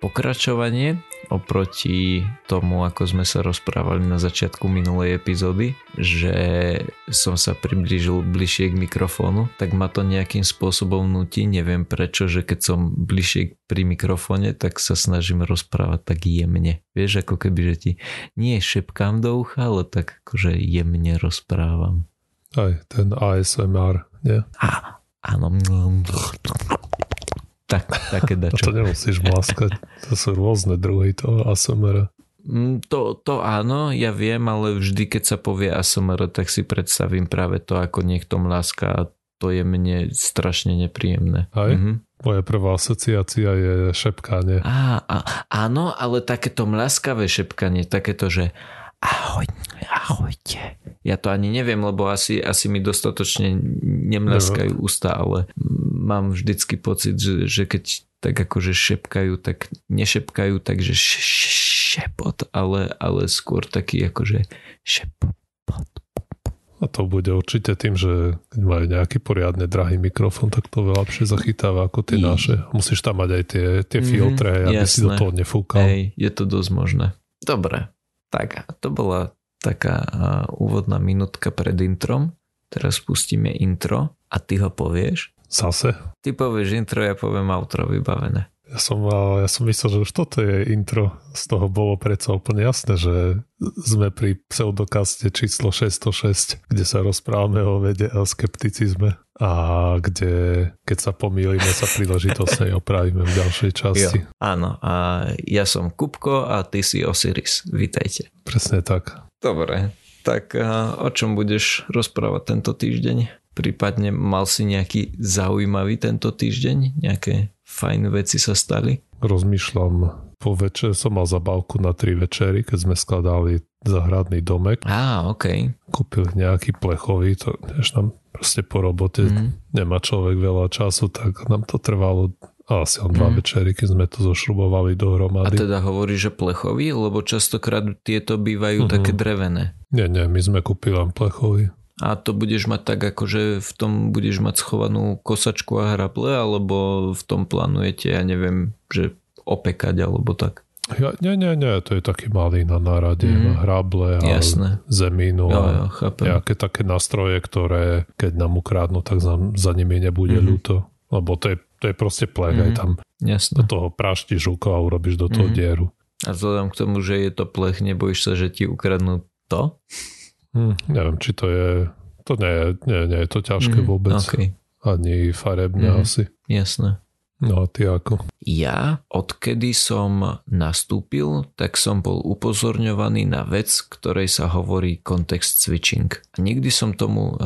pokračovanie oproti tomu, ako sme sa rozprávali na začiatku minulej epizódy, že som sa priblížil bližšie k mikrofónu, tak ma to nejakým spôsobom nutí, neviem prečo, že keď som bližšie pri mikrofóne, tak sa snažím rozprávať tak jemne. Vieš, ako keby, že ti nie šepkám do ucha, ale tak akože jemne rozprávam. Aj ten ASMR, nie? A, áno. Tak, také dačo. A to nemusíš mlaskať. To sú rôzne druhy toho ASMR. Mm, to, to áno, ja viem, ale vždy, keď sa povie ASMR, tak si predstavím práve to, ako niekto mláska a to je mne strašne nepríjemné. Aj? Mm-hmm. Moja prvá asociácia je šepkanie. Á, á, áno, ale takéto mlaskavé šepkanie, takéto, že ahoj, ahojte. Ja to ani neviem, lebo asi, asi mi dostatočne nemlaskajú no. ústa, ale mám vždycky pocit, že, že keď tak akože šepkajú, tak nešepkajú, takže šepot, ale, ale skôr taký akože šepot. A to bude určite tým, že keď majú nejaký poriadne drahý mikrofón, tak to veľa lepšie zachytáva ako tie naše. Musíš tam mať aj tie, tie mm-hmm, filtre, aby jasné. si do toho nefúkal. Hej, je to dosť možné. Dobre, tak to bola taká úvodná minútka pred introm. Teraz pustíme intro a ty ho povieš. Zase? Ty povieš intro, ja poviem outro vybavené. Ja som, ja som myslel, že už toto je intro. Z toho bolo predsa úplne jasné, že sme pri pseudokaste číslo 606, kde sa rozprávame o vede a skepticizme a kde, keď sa pomýlime, sa príležitosne opravíme v ďalšej časti. Jo, áno, a ja som Kupko a ty si Osiris. Vítajte. Presne tak. Dobre, tak o čom budeš rozprávať tento týždeň? Prípadne mal si nejaký zaujímavý tento týždeň? Nejaké fajn veci sa stali? Rozmýšľam, po večer som mal zabavku na tri večery, keď sme skladali zahradný domek. Á, ok. Kúpil nejaký plechový, to tiež nám proste po robote mm. nemá človek veľa času, tak nám to trvalo asi len dva mm. večery, keď sme to zošrubovali dohromady. A teda hovorí, že plechový, lebo častokrát tieto bývajú mm-hmm. také drevené. Nie, nie, my sme kúpili len plechový a to budeš mať tak, akože v tom budeš mať schovanú kosačku a hrable, alebo v tom plánujete, ja neviem, že opekať, alebo tak? Ja, nie, nie, nie, to je taký malý na nárade, mm. hrable a Jasné. zemínu jo, jo, chápem. nejaké také nástroje, ktoré keď nám ukradnú, tak za, za nimi nebude mm. ľúto. Lebo to je, to je proste plech, mm. aj tam Jasné. do toho praštíš ruko a urobíš do toho mm. dieru. A vzhľadom k tomu, že je to plech, nebojíš sa, že ti ukradnú to? Hm, neviem, či to je... To nie je, nie, nie je to ťažké mm, vôbec. Okay. Ani farebne mm, asi. Jasné. No a ty ako? Ja, odkedy som nastúpil, tak som bol upozorňovaný na vec, ktorej sa hovorí context switching. A nikdy som tomu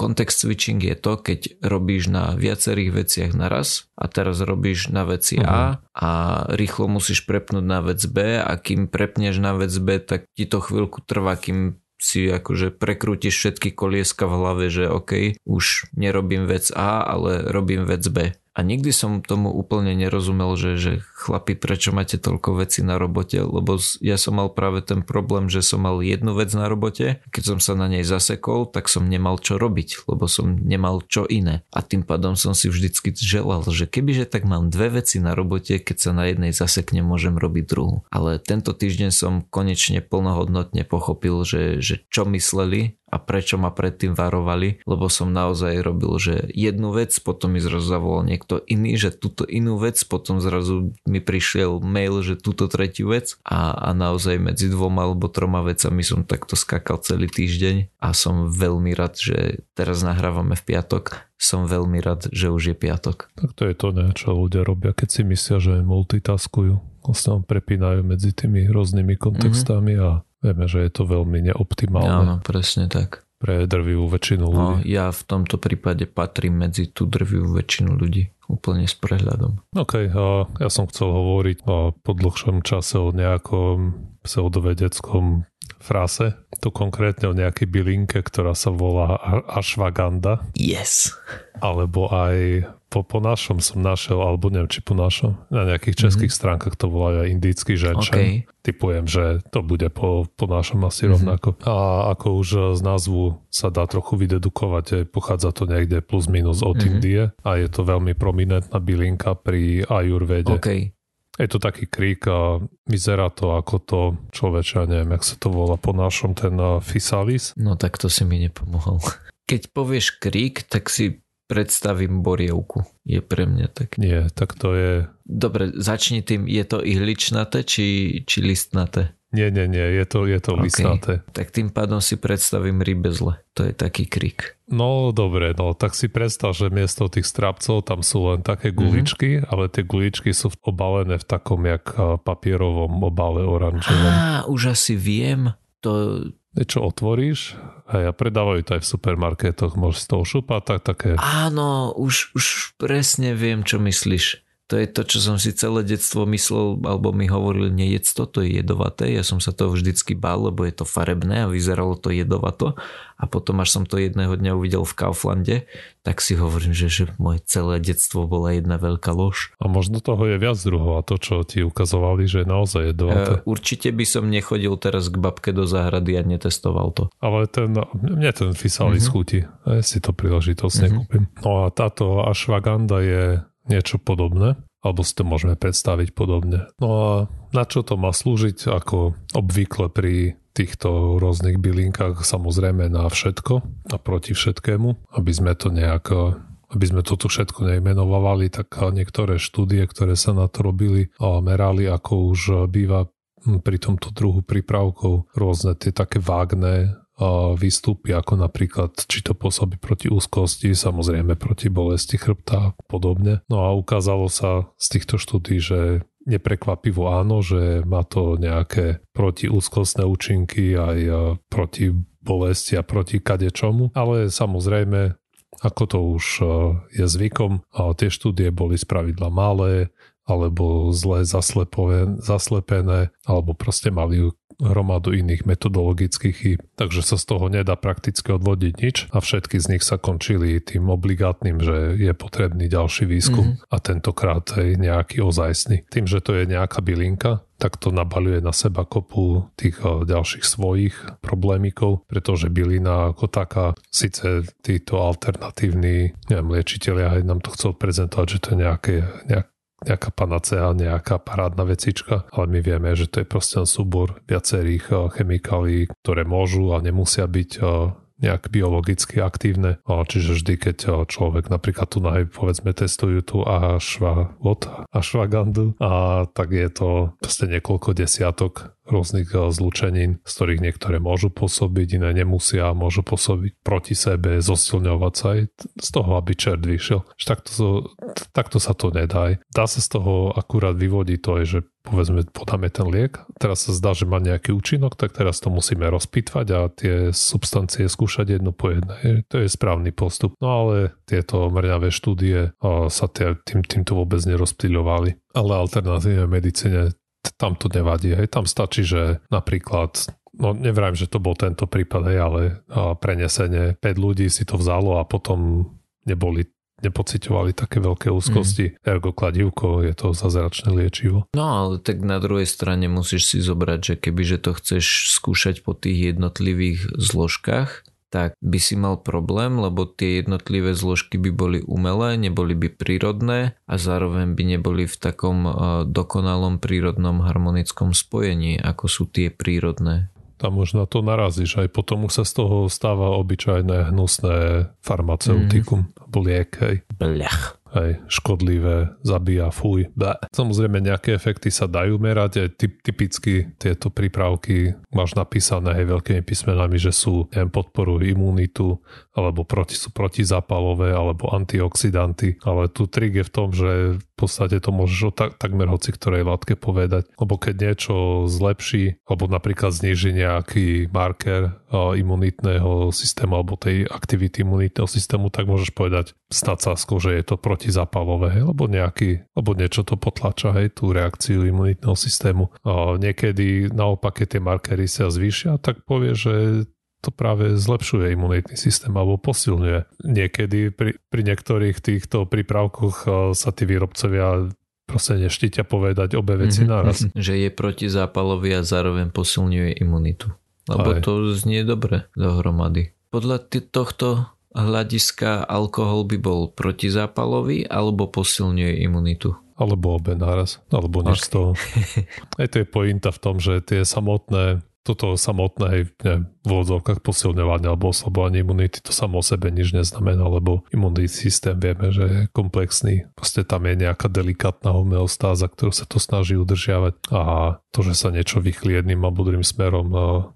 Context switching je to, keď robíš na viacerých veciach naraz a teraz robíš na veci uh-huh. A mhm. a rýchlo musíš prepnúť na vec B a kým prepneš na vec B, tak ti to chvíľku trvá, kým si akože prekrútiš všetky kolieska v hlave, že OK, už nerobím vec A, ale robím vec B. A nikdy som tomu úplne nerozumel, že, že chlapi, prečo máte toľko vecí na robote, lebo ja som mal práve ten problém, že som mal jednu vec na robote, keď som sa na nej zasekol, tak som nemal čo robiť, lebo som nemal čo iné. A tým pádom som si vždycky želal, že kebyže tak mám dve veci na robote, keď sa na jednej zasekne, môžem robiť druhú. Ale tento týždeň som konečne plnohodnotne pochopil, že, že čo mysleli a prečo ma predtým varovali, lebo som naozaj robil, že jednu vec, potom mi zrazu zavolal niekto iný, že túto inú vec, potom zrazu mi prišiel mail, že túto tretiu vec a, a naozaj medzi dvoma alebo troma vecami som takto skakal celý týždeň a som veľmi rád, že teraz nahrávame v piatok, som veľmi rád, že už je piatok. Tak to je to, ne, čo ľudia robia, keď si myslia, že multitaskujú. Vlastne prepínajú medzi tými rôznymi kontextami mm-hmm. a Vieme, že je to veľmi neoptimálne. Áno, presne tak. Pre drvivú väčšinu no, ľudí. No, ja v tomto prípade patrím medzi tú drvivú väčšinu ľudí. Úplne s prehľadom. OK, a ja som chcel hovoriť po dlhšom čase o nejakom pseudovedeckom frase, to konkrétne o nejakej bylinke, ktorá sa volá ashwagandha. Yes. Alebo aj po, po našom som našiel, alebo neviem, či po našom, na nejakých mhm. českých mm-hmm. stránkach to volá aj indický ženšen. Okay. Typujem, že to bude po, po našom asi mm-hmm. rovnako. A ako už z názvu sa dá trochu vydedukovať, pochádza to niekde plus minus od mm-hmm. Indie a je to veľmi prominentná bylinka pri ajurvede. Okay. Je to taký krík a vyzerá to ako to človečia, neviem, jak sa to volá po našom, ten Fisalis. No tak to si mi nepomohol. Keď povieš krík, tak si predstavím borievku. Je pre mňa tak. Nie, tak to je... Dobre, začni tým, je to ihličnaté či, či listnaté? Nie, nie, nie, je to, je to okay. listnaté. Tak tým pádom si predstavím rybezle. To je taký krik. No dobre, no tak si predstav, že miesto tých strapcov tam sú len také mhm. guličky, mm-hmm. ale tie guličky sú obalené v takom jak papierovom obale oranžovom. Á, už asi viem. To... Niečo otvoríš? A ja predávajú to aj v supermarketoch, môžeš z toho tak také... Áno, už, už presne viem, čo myslíš to je to, čo som si celé detstvo myslel, alebo mi hovorili, nejedz to, to je jedovaté. Ja som sa toho vždycky bál, lebo je to farebné a vyzeralo to jedovato. A potom, až som to jedného dňa uvidel v Kauflande, tak si hovorím, že, že moje celé detstvo bola jedna veľká lož. A možno toho je viac druhov a to, čo ti ukazovali, že je naozaj jedovaté. E, určite by som nechodil teraz k babke do záhrady a netestoval to. Ale ten, mne ten Fisalis mm-hmm. chutí. Ja si to príležitosť mm-hmm. nekúpim. No a táto ashwagandha je niečo podobné, alebo si to môžeme predstaviť podobne. No a na čo to má slúžiť, ako obvykle pri týchto rôznych bylinkách, samozrejme na všetko a proti všetkému, aby sme to nejak aby sme toto všetko nejmenovali, tak niektoré štúdie, ktoré sa na to robili a merali, ako už býva pri tomto druhu prípravkov rôzne tie také vágne výstupy, ako napríklad, či to pôsobí proti úzkosti, samozrejme proti bolesti chrbta a podobne. No a ukázalo sa z týchto štúdí, že neprekvapivo áno, že má to nejaké protiúzkostné účinky aj proti bolesti a proti kadečomu, ale samozrejme ako to už je zvykom, tie štúdie boli spravidla malé, alebo zle zaslepené, alebo proste mali hromadu iných metodologických chýb, takže sa z toho nedá prakticky odvodiť nič a všetky z nich sa končili tým obligátnym, že je potrebný ďalší výskum mm-hmm. a tentokrát aj nejaký ozajstný. Tým, že to je nejaká bylinka, tak to nabaľuje na seba kopu tých eh, ďalších svojich problémikov, pretože bylina ako taká, síce títo alternatívni neviem, liečiteľia aj nám to chcel prezentovať, že to je nejaké, nejak, nejaká panacea, nejaká parádna vecička, ale my vieme, že to je proste súbor viacerých eh, chemikálií, ktoré môžu a nemusia byť eh, nejak biologicky aktívne. Čiže vždy, keď eh, človek napríklad tu na povedzme testujú tu ashwa, od ashwagandu a tak je to proste niekoľko desiatok rôznych eh, zlučenín, z ktorých niektoré môžu pôsobiť, iné nemusia, môžu pôsobiť proti sebe, zosilňovať sa aj z toho, aby čert vyšiel. Takto, takto sa to nedá. Dá sa z toho akurát vyvodiť to, že povedzme podáme ten liek, teraz sa zdá, že má nejaký účinok, tak teraz to musíme rozpitvať a tie substancie skúšať jednu po jednej. To je správny postup. No ale tieto mrňavé štúdie sa tým, týmto vôbec nerozptýľovali. Ale alternatívne medicíne tam to nevadí. Hej. Tam stačí, že napríklad no nevrajím, že to bol tento prípad, hej, ale prenesenie 5 ľudí si to vzalo a potom neboli nepocitovali také veľké úzkosti. Mm. Ergo kladivko je to zázračné liečivo. No ale tak na druhej strane musíš si zobrať, že kebyže to chceš skúšať po tých jednotlivých zložkách, tak by si mal problém, lebo tie jednotlivé zložky by boli umelé, neboli by prírodné a zároveň by neboli v takom e, dokonalom prírodnom harmonickom spojení, ako sú tie prírodné. Tam možno to narazíš, aj potom sa z toho stáva obyčajné hnusné farmaceutikum, mm. liek. Hej. Blech aj škodlivé, zabíja, fuj. Bleh. Samozrejme nejaké efekty sa dajú merať, aj typ, typicky tieto prípravky máš napísané aj veľkými písmenami, že sú neviem, podporujú imunitu, alebo proti, sú protizapalové, alebo antioxidanty, ale tu trik je v tom, že v podstate to môžeš o tak, takmer hoci ktorej látke povedať, lebo keď niečo zlepší, alebo napríklad zniží nejaký marker imunitného systému alebo tej aktivity imunitného systému, tak môžeš povedať s nadsázkou, že je to proti protizapalové, hej, lebo nejaký, alebo niečo to potlača, hej, tú reakciu imunitného systému. A niekedy naopak, keď tie markery sa zvýšia, tak povie, že to práve zlepšuje imunitný systém alebo posilňuje. Niekedy pri, pri niektorých týchto prípravkoch sa tí výrobcovia proste neštítia povedať obe veci mm-hmm, naraz. Že je protizápalový a zároveň posilňuje imunitu. Lebo Aj. to znie dobre dohromady. Podľa tohto hľadiska alkohol by bol protizápalový alebo posilňuje imunitu? alebo obe naraz, alebo nič okay. z toho. Aj to je pointa v tom, že tie samotné toto samotné ne, v úvodzovkách posilňovanie alebo oslabovanie imunity, to samo o sebe nič neznamená, lebo imunný systém vieme, že je komplexný. Proste tam je nejaká delikátna homeostáza, ktorú sa to snaží udržiavať a to, že sa niečo vychli jedným a budrým smerom,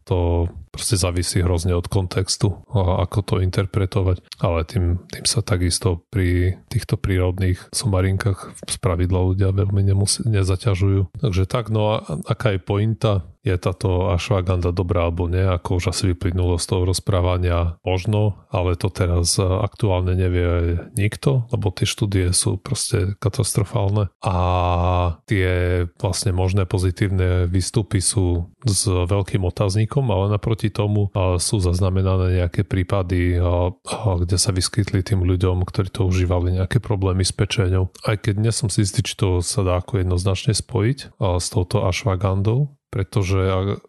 to proste závisí hrozne od kontextu a ako to interpretovať. Ale tým, tým sa takisto pri týchto prírodných somarinkách z pravidla ľudia veľmi nemusí, nezaťažujú. Takže tak, no a aká je pointa? Je táto ashwagandha dobrá alebo nie? Ako už asi vyplynulo z toho rozprávania možno, ale to teraz aktuálne nevie nikto, lebo tie štúdie sú proste katastrofálne a tie vlastne možné pozitívne výstupy sú s veľkým otáznikom, ale naproti tomu sú zaznamenané nejaké prípady, kde sa vyskytli tým ľuďom, ktorí to užívali nejaké problémy s pečenou. Aj keď nie som si istý, či to sa dá ako jednoznačne spojiť s touto ashwagandou, pretože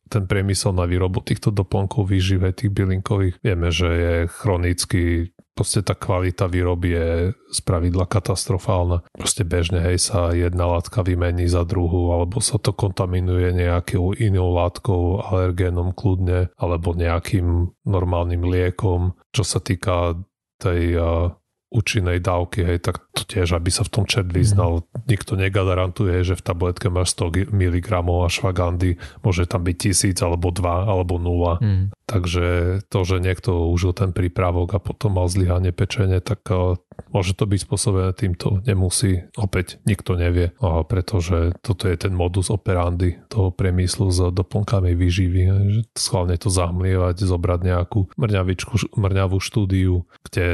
ten priemysel na výrobu týchto doplnkov výžive, tých bylinkových, vieme, že je chronicky proste tá kvalita výroby je z pravidla katastrofálna. Proste bežne, hej, sa jedna látka vymení za druhú, alebo sa to kontaminuje nejakou inou látkou, alergénom kľudne, alebo nejakým normálnym liekom. Čo sa týka tej účinnej dávky, hej, tak to tiež, aby sa v tom čert vyznal. Mm. Nikto negarantuje, že v tabletke máš 100 mg švagandy, môže tam byť tisíc, alebo dva, alebo nula. Mm. Takže to, že niekto užil ten prípravok a potom mal zlyhanie pečenie, tak uh, môže to byť spôsobené týmto, nemusí, opäť nikto nevie, uh, pretože toto je ten modus operandi toho priemyslu s doplnkami výživy, že schválne to zahmlievať, zobrať nejakú mrňavičku, mrňavú štúdiu, kde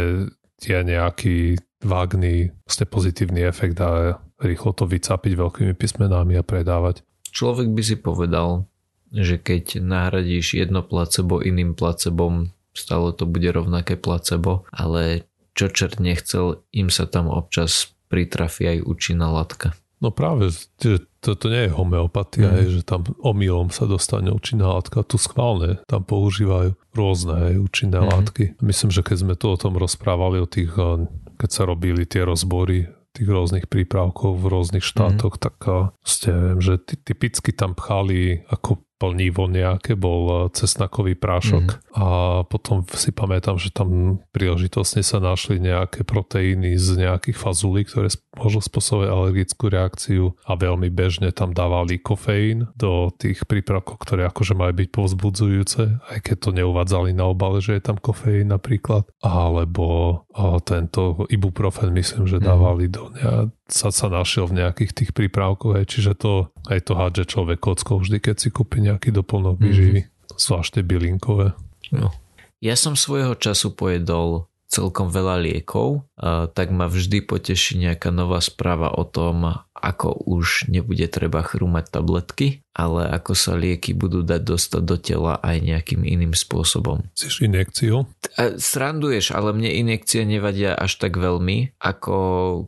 je nejaký vágný vlastne pozitívny efekt a rýchlo to vycápiť veľkými písmenami a predávať. Človek by si povedal, že keď nahradíš jedno placebo iným placebom, stále to bude rovnaké placebo, ale čo čert nechcel, im sa tam občas pritrafi aj účinná látka. No práve, že toto nie je homeopatia, mm. je, že tam omylom sa dostane účinná látka, tu schválne tam používajú rôzne účinné mm. látky. Myslím, že keď sme tu o tom rozprávali, o tých, eh, keď sa robili tie rozbory tých rôznych prípravkov v rôznych štátoch, mm. tak ste, viem, že typicky tam pchali ako plnivo nejaké, bol eh, cesnakový prášok mm. a potom si pamätám, že tam príležitostne sa našli nejaké proteíny z nejakých fazulí, ktoré môžu spôsobiť alergickú reakciu a veľmi bežne tam dávali kofeín do tých prípravkov, ktoré akože majú byť povzbudzujúce, aj keď to neuvádzali na obale, že je tam kofeín napríklad, alebo tento ibuprofen myslím, že mhm. dávali mm. do sa, sa našiel v nejakých tých prípravkoch, hej, čiže to aj to hádže človek kockou vždy, keď si kúpi nejaký doplnok mm-hmm. výživy, zvlášte bylinkové. No. Ja som svojho času pojedol celkom veľa liekov, tak ma vždy poteší nejaká nová správa o tom, ako už nebude treba chrúmať tabletky, ale ako sa lieky budú dať dostať do tela aj nejakým iným spôsobom. Chceš injekciu? Sranduješ, ale mne injekcie nevadia až tak veľmi, ako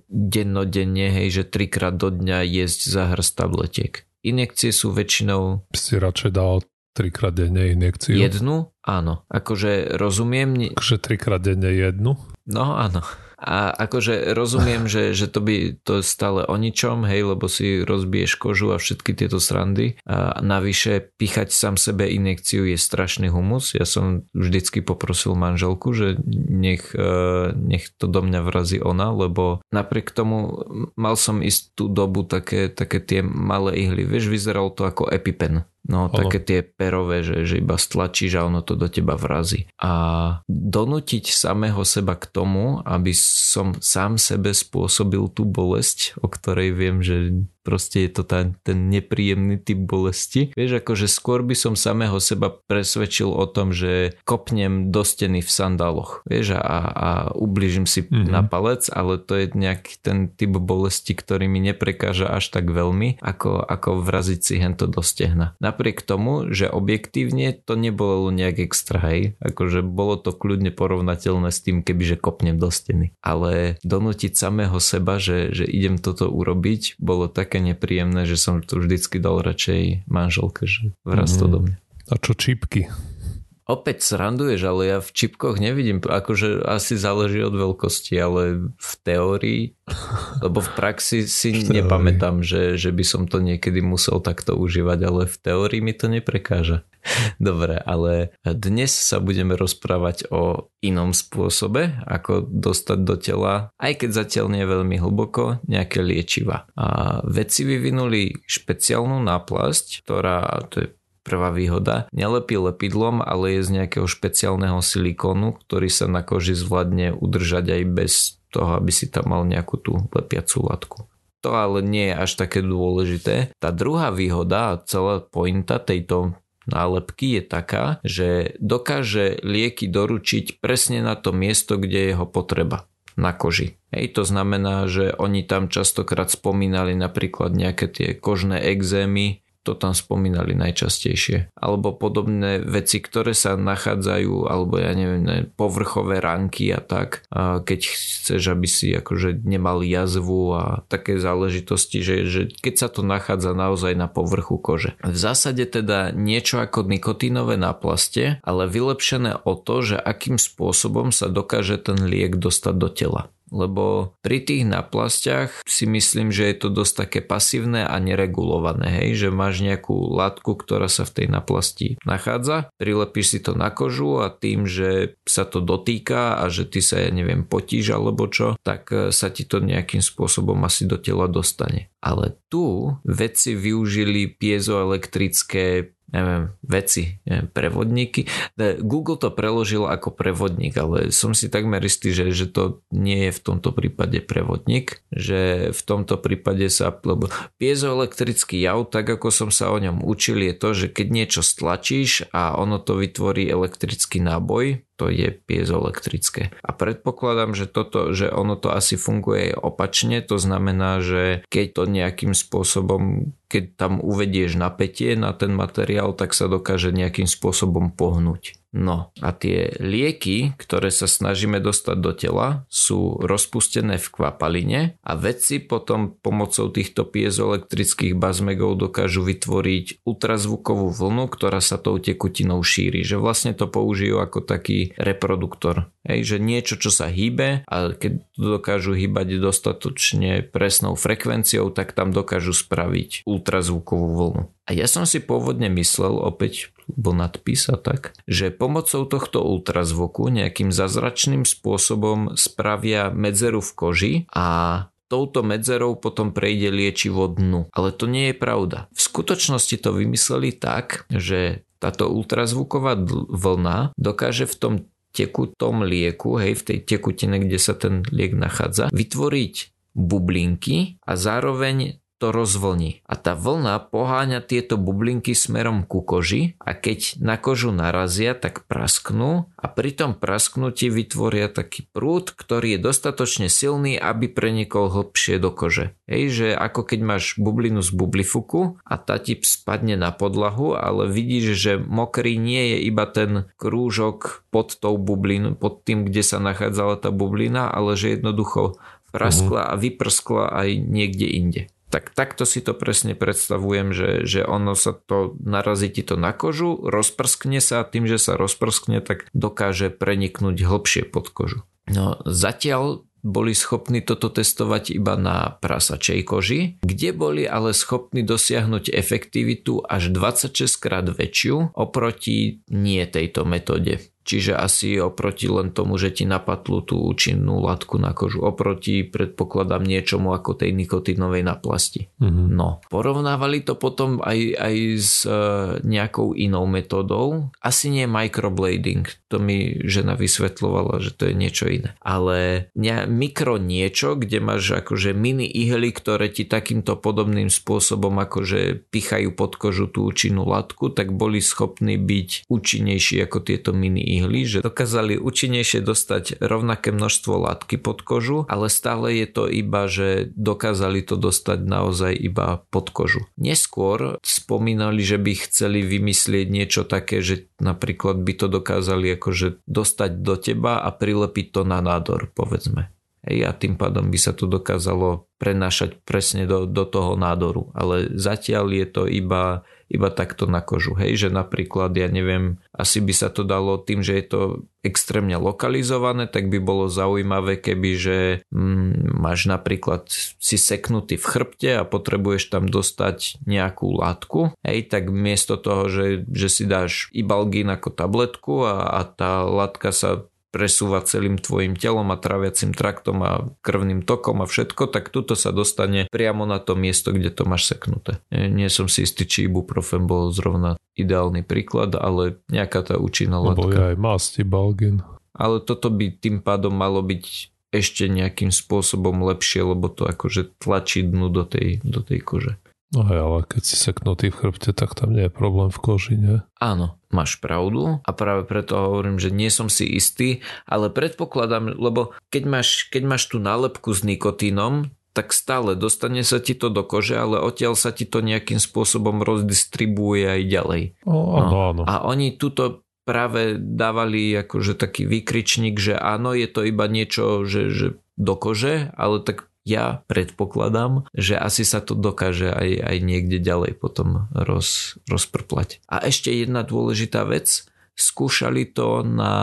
dennodenne, hej, že trikrát do dňa jesť za hrst tabletiek. Injekcie sú väčšinou... Si radšej dal trikrát denne injekciu? Jednu? Áno. Akože rozumiem... Akože trikrát denne jednu? No áno. A akože rozumiem, že, že to by to je stále o ničom, hej, lebo si rozbiješ kožu a všetky tieto srandy. A navyše pichať sám sebe injekciu je strašný humus. Ja som vždycky poprosil manželku, že nech, e, nech to do mňa vrazí ona, lebo napriek tomu mal som istú dobu také, také tie malé ihly. Vieš, vyzeralo to ako EpiPen. No, ano. také tie perové, že, že iba stlačíš a ono to do teba vrazí. A donútiť samého seba k tomu, aby som sám sebe spôsobil tú bolesť, o ktorej viem, že proste je to ten, ten nepríjemný typ bolesti. Vieš, akože skôr by som samého seba presvedčil o tom, že kopnem do steny v sandáloch, vieš, a, a ubližím si mm-hmm. na palec, ale to je nejaký ten typ bolesti, ktorý mi neprekáža až tak veľmi, ako, ako vraziť si hento do stehna. Napriek tomu, že objektívne to nebolo nejak extra, hej, akože bolo to kľudne porovnateľné s tým, kebyže kopnem do steny. Ale donútiť samého seba, že, že idem toto urobiť, bolo tak také nepríjemné, že som to vždycky dal radšej manželke, že vraz to mm. do mňa. A čo čípky? Opäť sranduješ, ale ja v čipkoch nevidím, akože asi záleží od veľkosti, ale v teórii, lebo v praxi si nepamätám, že, že by som to niekedy musel takto užívať, ale v teórii mi to neprekáža. Dobre, ale dnes sa budeme rozprávať o inom spôsobe, ako dostať do tela, aj keď zatiaľ nie je veľmi hlboko, nejaké liečiva. A vedci vyvinuli špeciálnu náplasť, ktorá, to je prvá výhoda. Nelepí lepidlom, ale je z nejakého špeciálneho silikónu, ktorý sa na koži zvládne udržať aj bez toho, aby si tam mal nejakú tú lepiacu látku. To ale nie je až také dôležité. Tá druhá výhoda a celá pointa tejto nálepky je taká, že dokáže lieky doručiť presne na to miesto, kde je jeho potreba na koži. Hej, to znamená, že oni tam častokrát spomínali napríklad nejaké tie kožné exémy, to tam spomínali najčastejšie. Alebo podobné veci, ktoré sa nachádzajú, alebo ja neviem, ne, povrchové ranky a tak, a keď chceš, aby si akože nemal jazvu a také záležitosti, že, že keď sa to nachádza naozaj na povrchu kože. V zásade teda niečo ako nikotínové náplaste, ale vylepšené o to, že akým spôsobom sa dokáže ten liek dostať do tela lebo pri tých naplastiach si myslím, že je to dosť také pasívne a neregulované, hej, že máš nejakú látku, ktorá sa v tej naplasti nachádza, prilepíš si to na kožu a tým, že sa to dotýka a že ty sa, ja neviem, potíš alebo čo, tak e, sa ti to nejakým spôsobom asi do tela dostane. Ale tu vedci využili piezoelektrické neviem, veci, neviem, prevodníky. Google to preložil ako prevodník, ale som si takmer istý, že, že to nie je v tomto prípade prevodník, že v tomto prípade sa, lebo piezoelektrický jav, tak ako som sa o ňom učil, je to, že keď niečo stlačíš a ono to vytvorí elektrický náboj, to je piezoelektrické. A predpokladám, že toto, že ono to asi funguje opačne, to znamená, že keď to nejakým spôsobom, keď tam uvedieš napätie na ten materiál, tak sa dokáže nejakým spôsobom pohnúť. No a tie lieky, ktoré sa snažíme dostať do tela, sú rozpustené v kvapaline a vedci potom pomocou týchto piezoelektrických bazmegov dokážu vytvoriť ultrazvukovú vlnu, ktorá sa tou tekutinou šíri. Že vlastne to použijú ako taký reproduktor. Hej, že niečo, čo sa hýbe a keď to dokážu hýbať dostatočne presnou frekvenciou, tak tam dokážu spraviť ultrazvukovú vlnu. A ja som si pôvodne myslel, opäť bol nadpis a tak, že pomocou tohto ultrazvuku nejakým zazračným spôsobom spravia medzeru v koži a touto medzerou potom prejde liečivo dnu. Ale to nie je pravda. V skutočnosti to vymysleli tak, že táto ultrazvuková vlna dokáže v tom tekutom lieku, hej, v tej tekutine, kde sa ten liek nachádza, vytvoriť bublinky a zároveň to rozvlní. A tá vlna poháňa tieto bublinky smerom ku koži a keď na kožu narazia, tak prasknú a pri tom prasknutí vytvoria taký prúd, ktorý je dostatočne silný, aby prenikol hlbšie do kože. Hej, že ako keď máš bublinu z bublifuku a tá ti spadne na podlahu, ale vidíš, že mokrý nie je iba ten krúžok pod tou bublinou, pod tým, kde sa nachádzala tá bublina, ale že jednoducho praskla a vyprskla aj niekde inde tak takto si to presne predstavujem, že, že ono sa to narazí ti to na kožu, rozprskne sa a tým, že sa rozprskne, tak dokáže preniknúť hlbšie pod kožu. No zatiaľ boli schopní toto testovať iba na prasačej koži, kde boli ale schopní dosiahnuť efektivitu až 26 krát väčšiu oproti nie tejto metóde. Čiže asi oproti len tomu, že ti napadlo tú účinnú látku na kožu. Oproti predpokladám niečomu ako tej nikotínovej naplasti. Mm-hmm. No, porovnávali to potom aj, aj s e, nejakou inou metódou. Asi nie microblading. To mi žena vysvetlovala, že to je niečo iné. Ale ne, mikro niečo, kde máš akože mini ihly, ktoré ti takýmto podobným spôsobom akože pichajú pod kožu tú účinnú látku, tak boli schopní byť účinnejší ako tieto mini ihly, že dokázali účinnejšie dostať rovnaké množstvo látky pod kožu, ale stále je to iba, že dokázali to dostať naozaj iba pod kožu. Neskôr spomínali, že by chceli vymyslieť niečo také, že napríklad by to dokázali akože dostať do teba a prilepiť to na nádor, povedzme. Hej, a tým pádom by sa to dokázalo prenášať presne do, do toho nádoru. Ale zatiaľ je to iba, iba takto na kožu. Hej, že napríklad, ja neviem, asi by sa to dalo tým, že je to extrémne lokalizované, tak by bolo zaujímavé, keby že mm, máš napríklad si seknutý v chrbte a potrebuješ tam dostať nejakú látku, hej, tak miesto toho, že, že si dáš ibalgín ako tabletku a, a tá látka sa presúva celým tvojim telom a traviacim traktom a krvným tokom a všetko, tak tuto sa dostane priamo na to miesto, kde to máš seknuté. Nie som si istý, či ibuprofen bol zrovna ideálny príklad, ale nejaká tá účinná látka. Lebo je aj masti balgin. Ale toto by tým pádom malo byť ešte nejakým spôsobom lepšie, lebo to akože tlačí dnu do tej, do tej kože. No hej, ale keď si seknutý v chrbte, tak tam nie je problém v koži, nie? Áno, máš pravdu a práve preto hovorím, že nie som si istý, ale predpokladám, lebo keď máš, keď máš tú nálepku s nikotínom, tak stále dostane sa ti to do kože, ale odtiaľ sa ti to nejakým spôsobom rozdistribuje aj ďalej. O, áno, no. áno. A oni tuto práve dávali akože taký výkričník, že áno, je to iba niečo, že, že do kože, ale tak ja predpokladám, že asi sa to dokáže aj, aj niekde ďalej potom roz, rozprplať. A ešte jedna dôležitá vec, skúšali to na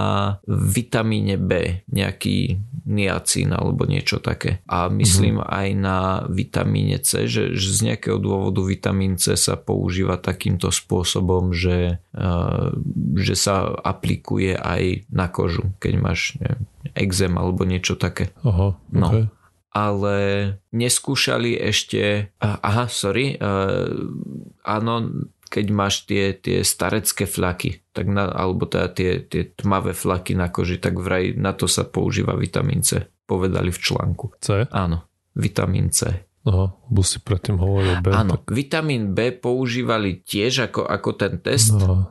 vitamíne B, nejaký niacín alebo niečo také. A myslím mm-hmm. aj na vitamíne C, že, že z nejakého dôvodu vitamín C sa používa takýmto spôsobom, že, uh, že sa aplikuje aj na kožu, keď máš neviem, exém alebo niečo také. Aha, okay. no ale neskúšali ešte, aha, sorry, áno, keď máš tie, tie starecké flaky, tak na, alebo teda tie, tie tmavé flaky na koži, tak vraj na to sa používa vitamín C, povedali v článku. C? Áno, vitamín C. Aha, bo si predtým hovoril B. Áno, tak... vitamín B používali tiež ako, ako ten test, no,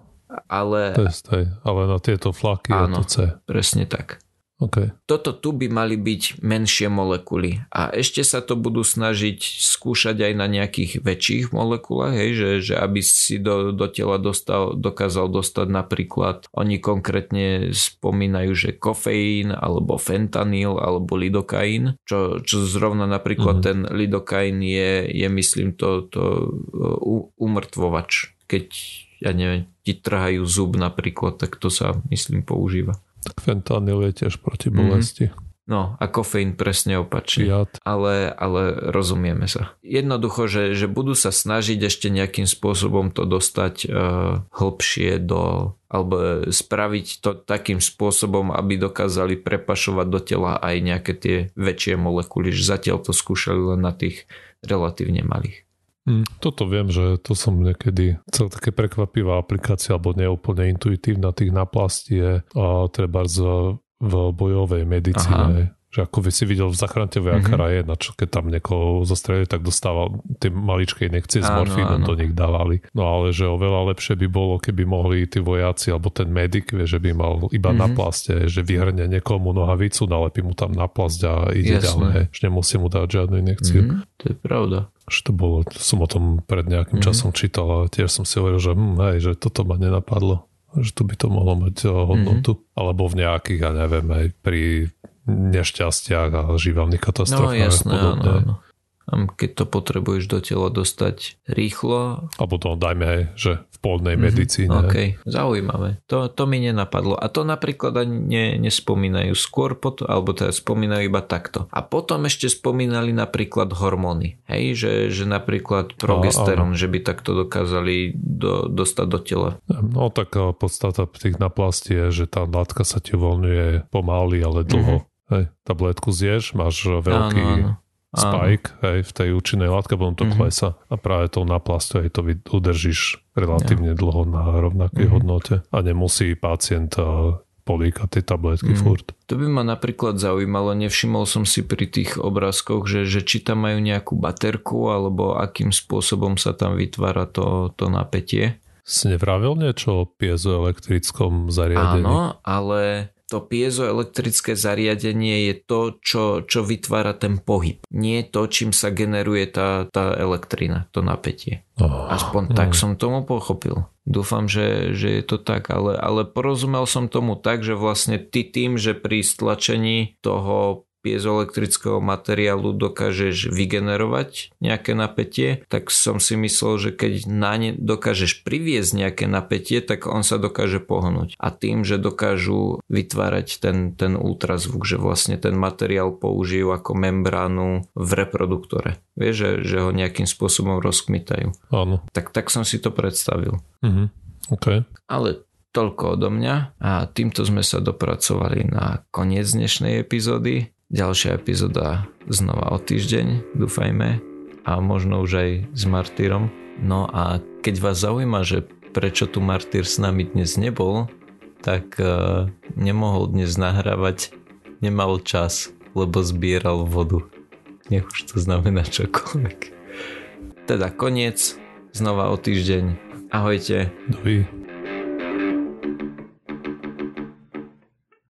ale... Test, aj, ale na tieto flaky áno, je to C. presne tak. Okay. Toto tu by mali byť menšie molekuly a ešte sa to budú snažiť skúšať aj na nejakých väčších molekulách, hej, že, že aby si do, do tela dostal, dokázal dostať napríklad, oni konkrétne spomínajú, že kofeín alebo fentanyl alebo lidokain, čo, čo zrovna napríklad mm-hmm. ten lidokain je, je myslím to, to umrtvovač. Keď ja neviem, ti trhajú zub napríklad, tak to sa myslím používa. Tak fentanyl je tiež proti bolesti. Mm. No a kofeín presne opačne. Ale, ale rozumieme sa. Jednoducho, že, že budú sa snažiť ešte nejakým spôsobom to dostať uh, hlbšie do alebo spraviť to takým spôsobom, aby dokázali prepašovať do tela aj nejaké tie väčšie molekuly. Že zatiaľ to skúšali len na tých relatívne malých. Mm, toto viem, že to som niekedy celé také prekvapivá aplikácia alebo neúplne intuitívna tých naplastí je a treba z, v bojovej medicíne. Aha že ako by si videl v zachránte vojakara mm-hmm. jedna, čo keď tam niekoho zostrelili, tak dostával tie maličké inekcie s morfínom do nich dávali. No ale že oveľa lepšie by bolo, keby mohli tí vojaci alebo ten medic, vie, že by mal iba mm-hmm. na plaste, že vyhrne niekomu nohavicu, nalepí mu tam na plast a ide Jasné. ďalej, že nemusí mu dať žiadnu inekciu. Mm-hmm. To je pravda že to bolo, som o tom pred nejakým mm-hmm. časom čítal a tiež som si hovoril, že hm, hej, že toto ma nenapadlo že tu by to mohlo mať eh, hodnotu. Mm-hmm. Alebo v nejakých, ja neviem, aj pri nešťastiach a živavných katastrofách. No jasné, áno, áno. Keď to potrebuješ do tela dostať rýchlo. Alebo to dajme aj, že v polnej mm-hmm. medicíne. OK, zaujímavé. To, to mi nenapadlo. A to napríklad ani ne, nespomínajú skôr, pot, alebo teda spomínajú iba takto. A potom ešte spomínali napríklad hormóny. Hej, že, že napríklad progesterón, že by takto dokázali do, dostať do tela. No tak podstata tých naplastí je, že tá látka sa ti uvoľňuje pomaly, ale dlho. Mm-hmm Hej, tabletku zješ, máš veľký áno, áno. Spike áno. Hej, v tej účinnej látke, potom to mm-hmm. klesa a práve tou naplastu hej, to udržíš relatívne ja. dlho na rovnakej mm-hmm. hodnote a nemusí pacient políkať tie tabletky mm. furt. To by ma napríklad zaujímalo, nevšimol som si pri tých obrázkoch, že, že či tam majú nejakú baterku alebo akým spôsobom sa tam vytvára to, to napätie. Si nevravil niečo o piezoelektrickom zariadení? Áno, ale to piezoelektrické zariadenie je to, čo, čo vytvára ten pohyb. Nie to, čím sa generuje tá, tá elektrina, to napätie. Oh, Aspoň oh. tak som tomu pochopil. Dúfam, že, že je to tak, ale, ale porozumel som tomu tak, že vlastne ty tým, že pri stlačení toho piezoelektrického materiálu dokážeš vygenerovať nejaké napätie, tak som si myslel, že keď na ne dokážeš priviesť nejaké napätie, tak on sa dokáže pohnúť. A tým, že dokážu vytvárať ten, ten ultrazvuk, že vlastne ten materiál použijú ako membránu v reproduktore. Vieš, že, že ho nejakým spôsobom rozkmitajú. Áno. Tak, tak som si to predstavil. Mhm. OK. Ale toľko odo mňa a týmto sme sa dopracovali na koniec dnešnej epizódy. Ďalšia epizóda znova o týždeň, dúfajme, a možno už aj s Martýrom. No a keď vás zaujíma, že prečo tu Martýr s nami dnes nebol, tak uh, nemohol dnes nahrávať, nemal čas, lebo zbieral vodu. Nech už to znamená čokoľvek. Teda koniec, znova o týždeň. Ahojte. Dovi.